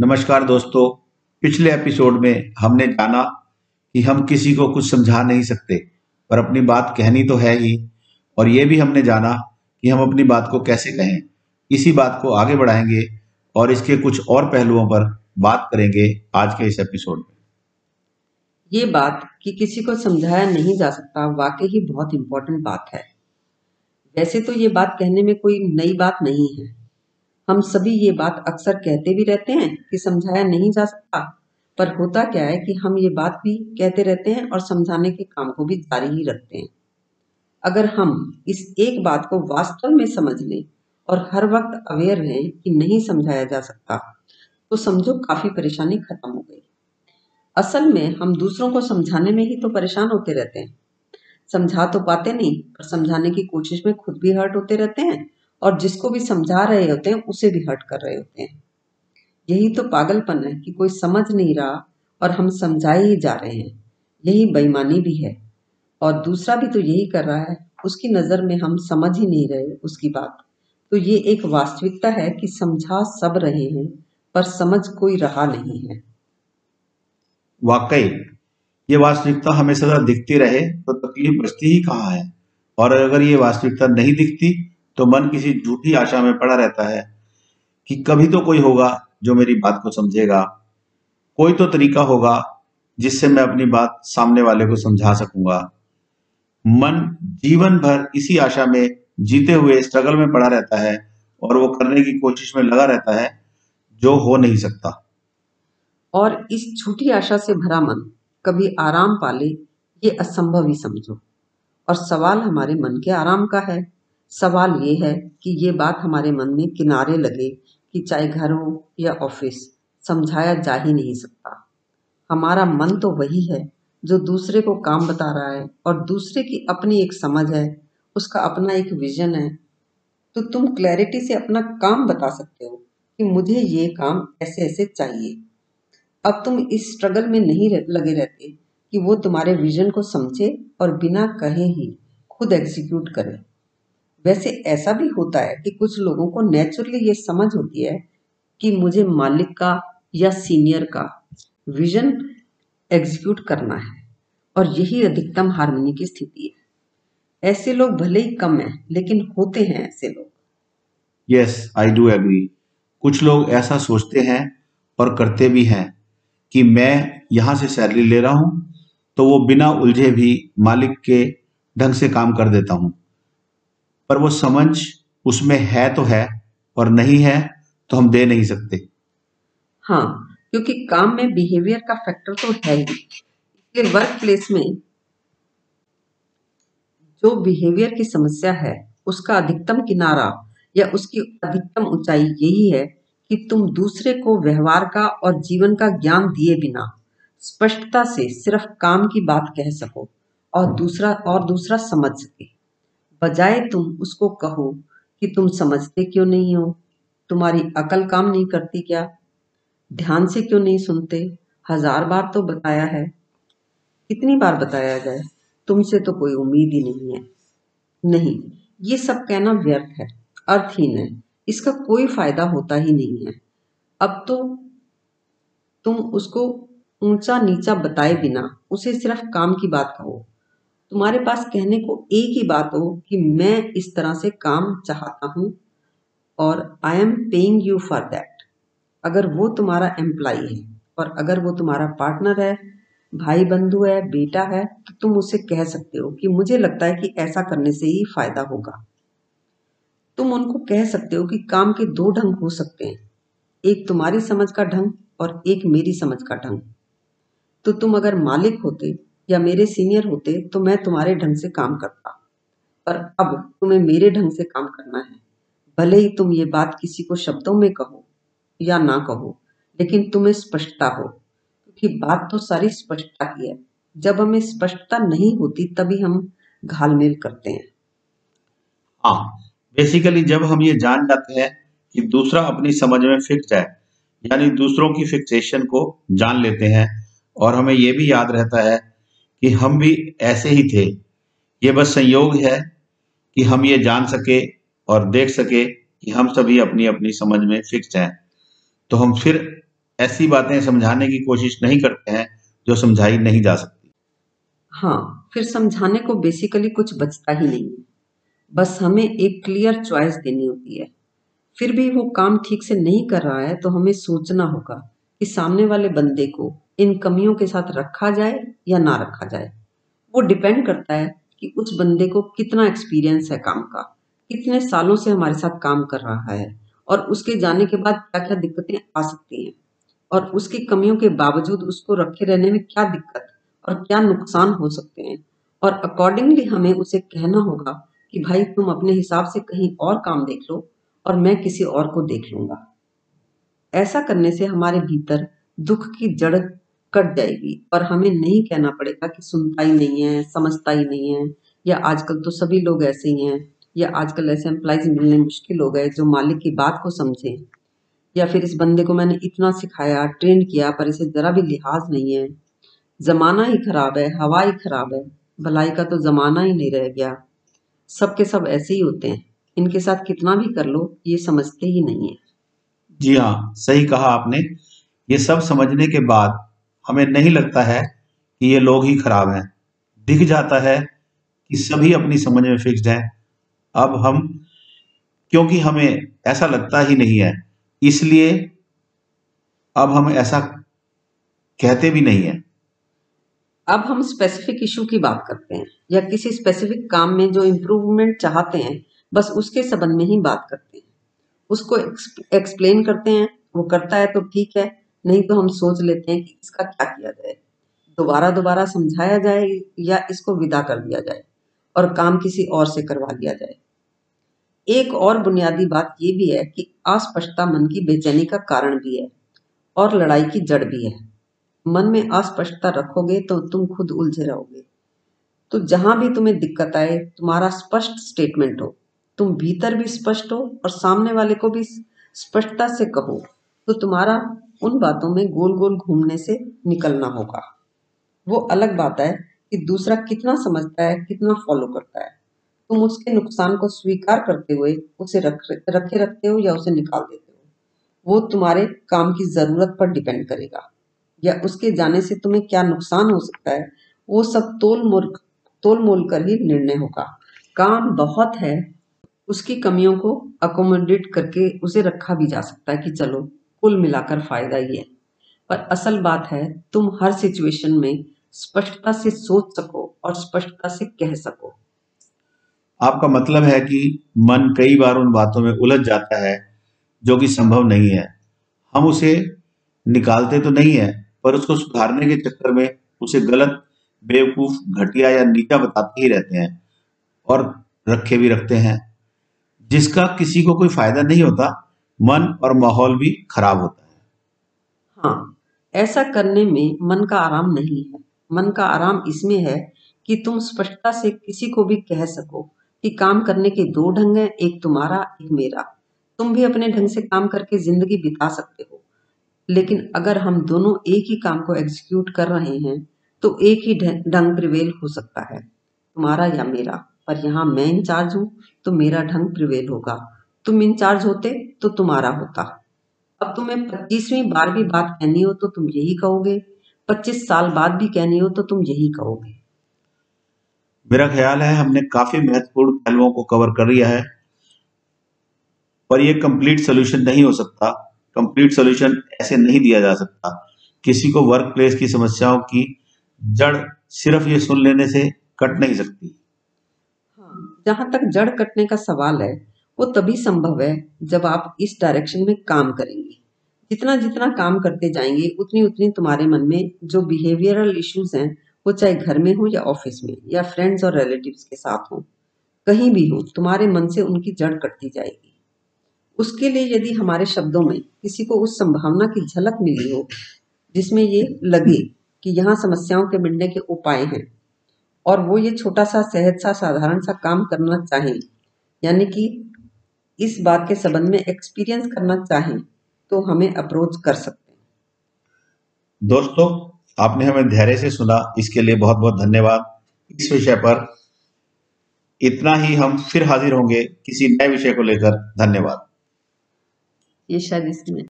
नमस्कार दोस्तों, पिछले एपिसोड में हमने जाना कि हम किसी को कुछ समझा नहीं सकते, पर अपनी बात कहनी तो है ही, और ये भी हमने जाना कि हम अपनी बात को कैसे कहें। इसी बात को आगे बढ़ाएँगे और इसके कुछ और पहलुओं पर बात करेंगे आज के इस एपिसोड में। ये बात कि किसी को समझाया नहीं जा सकता वाकई ही बहुत इम्पोर्टेंट बात है। वैसे तो ये बात कहने में कोई नई बात नहीं है। हम सभी ये बात अक्सर कहते भी रहते हैं कि समझाया नहीं जा सकता। पर होता क्या है कि हम ये बात भी कहते रहते हैं और समझाने के काम को भी जारी ही रखते हैं। अगर हम इस एक बात को वास्तव में समझ लें और हर वक्त अवेयर रहें कि नहीं समझाया जा सकता तो समझो काफ़ी परेशानी खत्म हो गई। असल में हम दूसरों को समझाने में ही तो परेशान होते रहते हैं। समझा तो पाते नहीं, पर समझाने की कोशिश में खुद भी हर्ट होते रहते हैं और जिसको भी समझा रहे होते हैं, उसे भी हर्ट कर रहे होते हैं। यही तो पागलपन है कि कोई समझ नहीं रहा और हम समझाए ही जा रहे हैं। यही बेईमानी भी है। और दूसरा भी तो यही कर रहा है, उसकी नज़र में हम समझ ही नहीं रहे उसकी बात। तो ये एक वास्तविकता है कि समझा सब रहे हैं, पर समझ कोई रहा नहीं है। वाकई, ये वास्तविकता हमें सदा दिखती रहे तो तकलीफ़ बचती ही कहाँ है? और अगर ये वास्तविकता नहीं दिखती तो मन किसी झूठी आशा में पड़ा रहता है कि कभी तो कोई होगा जो मेरी बात को समझेगा। कोई तो तरीका होगा जिससे मैं अपनी बात सामने वाले को समझा सकूँगा। मन जीवन भर इसी आशा में जीते हुए स्ट्रगल में पड़ा रहता है और वो करने की कोशिश में लगा रहता है जो हो नहीं सकता। और इस झूठी आशा से भरा मन कभी आराम पाले, ये असंभव ही समझो। और सवाल हमारे मन के आराम का है। सवाल ये है कि ये बात हमारे मन में किनारे लगे कि चाहे घर हो या ऑफ़िस समझाया जा ही नहीं सकता। हमारा मन तो वही है जो दूसरे को काम बता रहा है और दूसरे की अपनी एक समझ है उसका अपना एक विजन है। तो तुम क्लैरिटी से अपना काम बता सकते हो कि मुझे ये काम ऐसे ऐसे चाहिए। अब तुम इस स्ट्रगल में नहीं रह, लगे रहते कि वो तुम्हारे विजन को समझे और बिना कहे ही खुद एग्जीक्यूट करे। वैसे ऐसा भी होता है कि कुछ लोगों को नेचुरली ये समझ होती है कि मुझे मालिक का या सीनियर का विजन एग्जीक्यूट करना है और यही अधिकतम हारमोनी की स्थिति है। ऐसे लोग भले ही कम हैं, लेकिन होते हैं ऐसे लोग। यस आई डू एग्री कुछ लोग ऐसा सोचते हैं और करते भी हैं कि मैं यहाँ से सैलरी ले रहा हूँ तो वो बिना उलझे भी मालिक के ढंग से काम कर देता हूँ। पर वो समझ उसमें है तो है और नहीं है तो हम दे नहीं सकते। हाँ क्योंकि काम में बिहेवियर का फैक्टर तो है ही। इसलिए वर्क प्लेस में जो बिहेवियर की समस्या है, उसका अधिकतम किनारा या उसकी अधिकतम ऊंचाई यही है कि तुम दूसरे को व्यवहार का और जीवन का ज्ञान दिए बिना स्पष्टता से सिर्फ़ काम की बात कह सको और दूसरा और दूसरा समझ सके। बजाय तुम उसको कहो कि तुम समझते क्यों नहीं हो? तुम्हारी अकल काम नहीं करती क्या? ध्यान से क्यों नहीं सुनते? हज़ार बार तो बताया है। कितनी बार बताया जाए? तुमसे तो कोई उम्मीद ही नहीं है। नहीं, ये सब कहना व्यर्थ है, अर्थहीन है। इसका कोई फ़ायदा होता ही नहीं है। अब तो तुम उसको ऊँचा नीचा बताए बिना, उसे सिर्फ़ काम की बात कहो। तुम्हारे पास कहने को एक ही बात हो कि मैं इस तरह से काम चाहता हूँ और I am paying you for that अगर वो तुम्हारा एम्प्लॉय है और अगर वो तुम्हारा पार्टनर है भाई बंधु है, बेटा है तो तुम उसे कह सकते हो कि मुझे लगता है कि ऐसा करने से ही फ़ायदा होगा। तुम उनको कह सकते हो कि काम के दो ढंग हो सकते हैं, एक तुम्हारी समझ का ढंग और एक मेरी समझ का ढंग। तो तुम अगर मालिक होते या मेरे सीनियर होते तो मैं तुम्हारे ढंग से काम करता। पर अब तुम्हें मेरे ढंग से काम करना है। भले ही तुम ये बात किसी को शब्दों में कहो या ना कहो, लेकिन तुम्हें स्पष्टता हो। क्योंकि बात तो सारी स्पष्टता की है। जब हमें स्पष्टता नहीं होती, तभी हम घालमेल करते हैं। हाँ बेसिकली जब हम ये जान जाते हैं कि दूसरा अपनी समझ में फिक्स है, यानी दूसरों की फिक्सेशन को जान लेते हैं, और हमें ये भी याद रहता है कि हम भी ऐसे ही थे। ये बस संयोग है कि हम ये जान सके और देख सके कि हम सभी अपनी अपनी समझ में फिक्स हैं। तो हम फिर ऐसी बातें समझाने की कोशिश नहीं करते हैं जो समझाई नहीं जा सकती। हाँ फिर समझाने को बेसिकली कुछ बचता ही नहीं। है बस हमें एक क्लियर चॉइस देनी होती है। फिर भी वो काम ठीक से नहीं कर रहा है तो हमें सोचना होगा कि सामने वाले बंदे को इन कमियों के साथ रखा जाए या ना रखा जाए। वो डिपेंड करता है कि उस बंदे को कितना एक्सपीरियंस है काम का, कितने सालों से हमारे साथ काम कर रहा है और उसके जाने के बाद क्या क्या दिक्कतें आ सकती हैं और उसकी कमियों के बावजूद उसको रखे रहने में क्या दिक्कत और क्या नुकसान हो सकते हैं। और अकॉर्डिंगली हमें उसे कहना होगा कि भाई तुम अपने हिसाब से कहीं और काम देख लो और मैं किसी और को देख लूँगा। ऐसा करने से हमारे भीतर दुख की जड़ कट जाएगी। और हमें नहीं कहना पड़ेगा कि सुनता ही नहीं है, समझता ही नहीं है, या आजकल तो सभी लोग ऐसे ही हैं, या आजकल ऐसे एम्प्लॉयज़ मिलने मुश्किल हो गए जो मालिक की बात को समझे, या फिर इस बंदे को मैंने इतना सिखाया ट्रेंड किया, पर इसे ज़रा भी लिहाज नहीं है। ज़माना ही खराब है, हवा ही खराब है, भलाई का तो ज़माना ही नहीं रह गया। सब के सब ऐसे ही होते हैं। इनके साथ कितना भी कर लो, ये समझते ही नहीं है। जी हाँ सही कहा आपने। ये सब समझने के बाद हमें नहीं लगता है कि ये लोग ही खराब हैं। दिख जाता है कि सभी अपनी समझ में फिक्स्ड हैं। अब हम, क्योंकि हमें ऐसा लगता ही नहीं है, इसलिए अब हम ऐसा कहते भी नहीं है। अब हम स्पेसिफिक इशू की बात करते हैं, या किसी स्पेसिफिक काम में जो इम्प्रूवमेंट चाहते हैं, बस उसके संबंध में ही बात करते हैं। उसको एक्सप्लेन करते हैं, वो करता है तो ठीक है नहीं तो हम सोच लेते हैं कि इसका क्या किया जाए। दोबारा दोबारा समझाया जाए या इसको विदा कर दिया जाए और काम किसी और से करवा दिया जाए। एक और बुनियादी बात ये भी है कि अस्पष्टता मन की बेचैनी का कारण भी है और लड़ाई की जड़ भी है। मन में अस्पष्टता रखोगे तो तुम खुद उलझे रहोगे। तो जहाँ भी तुम्हें दिक्कत आए, तुम्हारा स्पष्ट स्टेटमेंट हो। तुम भीतर भी स्पष्ट हो और सामने वाले को भी स्पष्टता से कहो तो तुम्हारा उन बातों में गोल गोल घूमने से निकलना होगा। वो अलग बात है कि दूसरा कितना समझता है, कितना फॉलो करता है। तुम उसके नुकसान को स्वीकार करते हुए उसे रख, रखे रखते हो या उसे निकाल देते हो। वो तुम्हारे काम की ज़रूरत पर डिपेंड करेगा। या उसके जाने से तुम्हें क्या नुकसान हो सकता है, वो सब तोल मोल तोल मोल कर ही निर्णय होगा। काम बहुत है, उसकी कमियों को अकोमोडेट करके उसे रखा भी जा सकता है कि चलो कुल मिलाकर फ़ायदा ही है। पर असल बात है, तुम हर सिचुएशन में स्पष्टता से सोच सको और स्पष्टता से कह सको। आपका मतलब है कि मन कई बार उन बातों में उलझ जाता है जो कि संभव नहीं है। हम उसे निकालते तो नहीं है, पर उसको सुधारने के चक्कर में उसे गलत, बेवकूफ़, घटिया या नीचा बताते ही रहते हैं और रखे भी रखते हैं। जिसका किसी को कोई फ़ायदा नहीं होता मन और माहौल भी खराब होता है। हाँ ऐसा करने में मन का आराम नहीं है। मन का आराम इसमें है कि तुम स्पष्टता से किसी को भी कह सको कि काम करने के दो ढंग हैं, एक तुम्हारा, एक मेरा। तुम भी अपने ढंग से काम करके ज़िंदगी बिता सकते हो। लेकिन अगर हम दोनों एक ही काम को एग्जीक्यूट कर रहे हैं तो एक ही ढंग प्रिवेल हो सकता है, तुम्हारा या मेरा। पर यहाँ मैं इंचार्ज हूँ तो मेरा ढंग प्रिवेल होगा। तुम इंचार्ज होते तो तुम्हारा होता। अब तुम्हें पच्चीसवीं बार भी बात कहनी हो तो तुम यही कहोगे। पच्चीस साल बाद भी कहनी हो तो तुम यही कहोगे। मेरा ख्याल है हमने काफ़ी महत्वपूर्ण पहलुओं को कवर कर लिया है पर यह कंप्लीट सोल्यूशन नहीं हो सकता। कंप्लीट सोल्यूशन ऐसे नहीं दिया जा सकता। किसी को वर्क प्लेस की समस्याओं की जड़ सिर्फ़ ये सुन लेने से कट नहीं सकती। हाँ, जहाँ तक जड़ कटने का सवाल है वो तभी संभव है जब आप इस डायरेक्शन में काम करेंगे। जितना जितना काम करते जाएँगे, उतनी उतनी तुम्हारे मन में जो बिहेवियरल इश्यूज़ हैं, वो चाहे घर में हो या ऑफ़िस में, या फ्रेंड्स और रिलेटिव्स के साथ हो, कहीं भी हो, तुम्हारे मन से उनकी जड़ कटती जाएगी। उसके लिए यदि हमारे शब्दों में किसी को उस संभावना की झलक मिली हो, जिसमें ये लगे कि यहाँ समस्याओं के मिलने के उपाय हैं, और वो ये छोटा सा, सहज सा, साधारण सा काम करना चाहें, यानी कि इस बात के संबंध में एक्सपीरियंस करना चाहें तो हमें अप्रोच कर सकते हैं। दोस्तों आपने हमें धैर्य से सुना इसके लिए बहुत बहुत धन्यवाद। इस विषय पर इतना ही हम फिर हाजिर होंगे किसी नए विषय को लेकर। धन्यवाद। ये शायद इसमें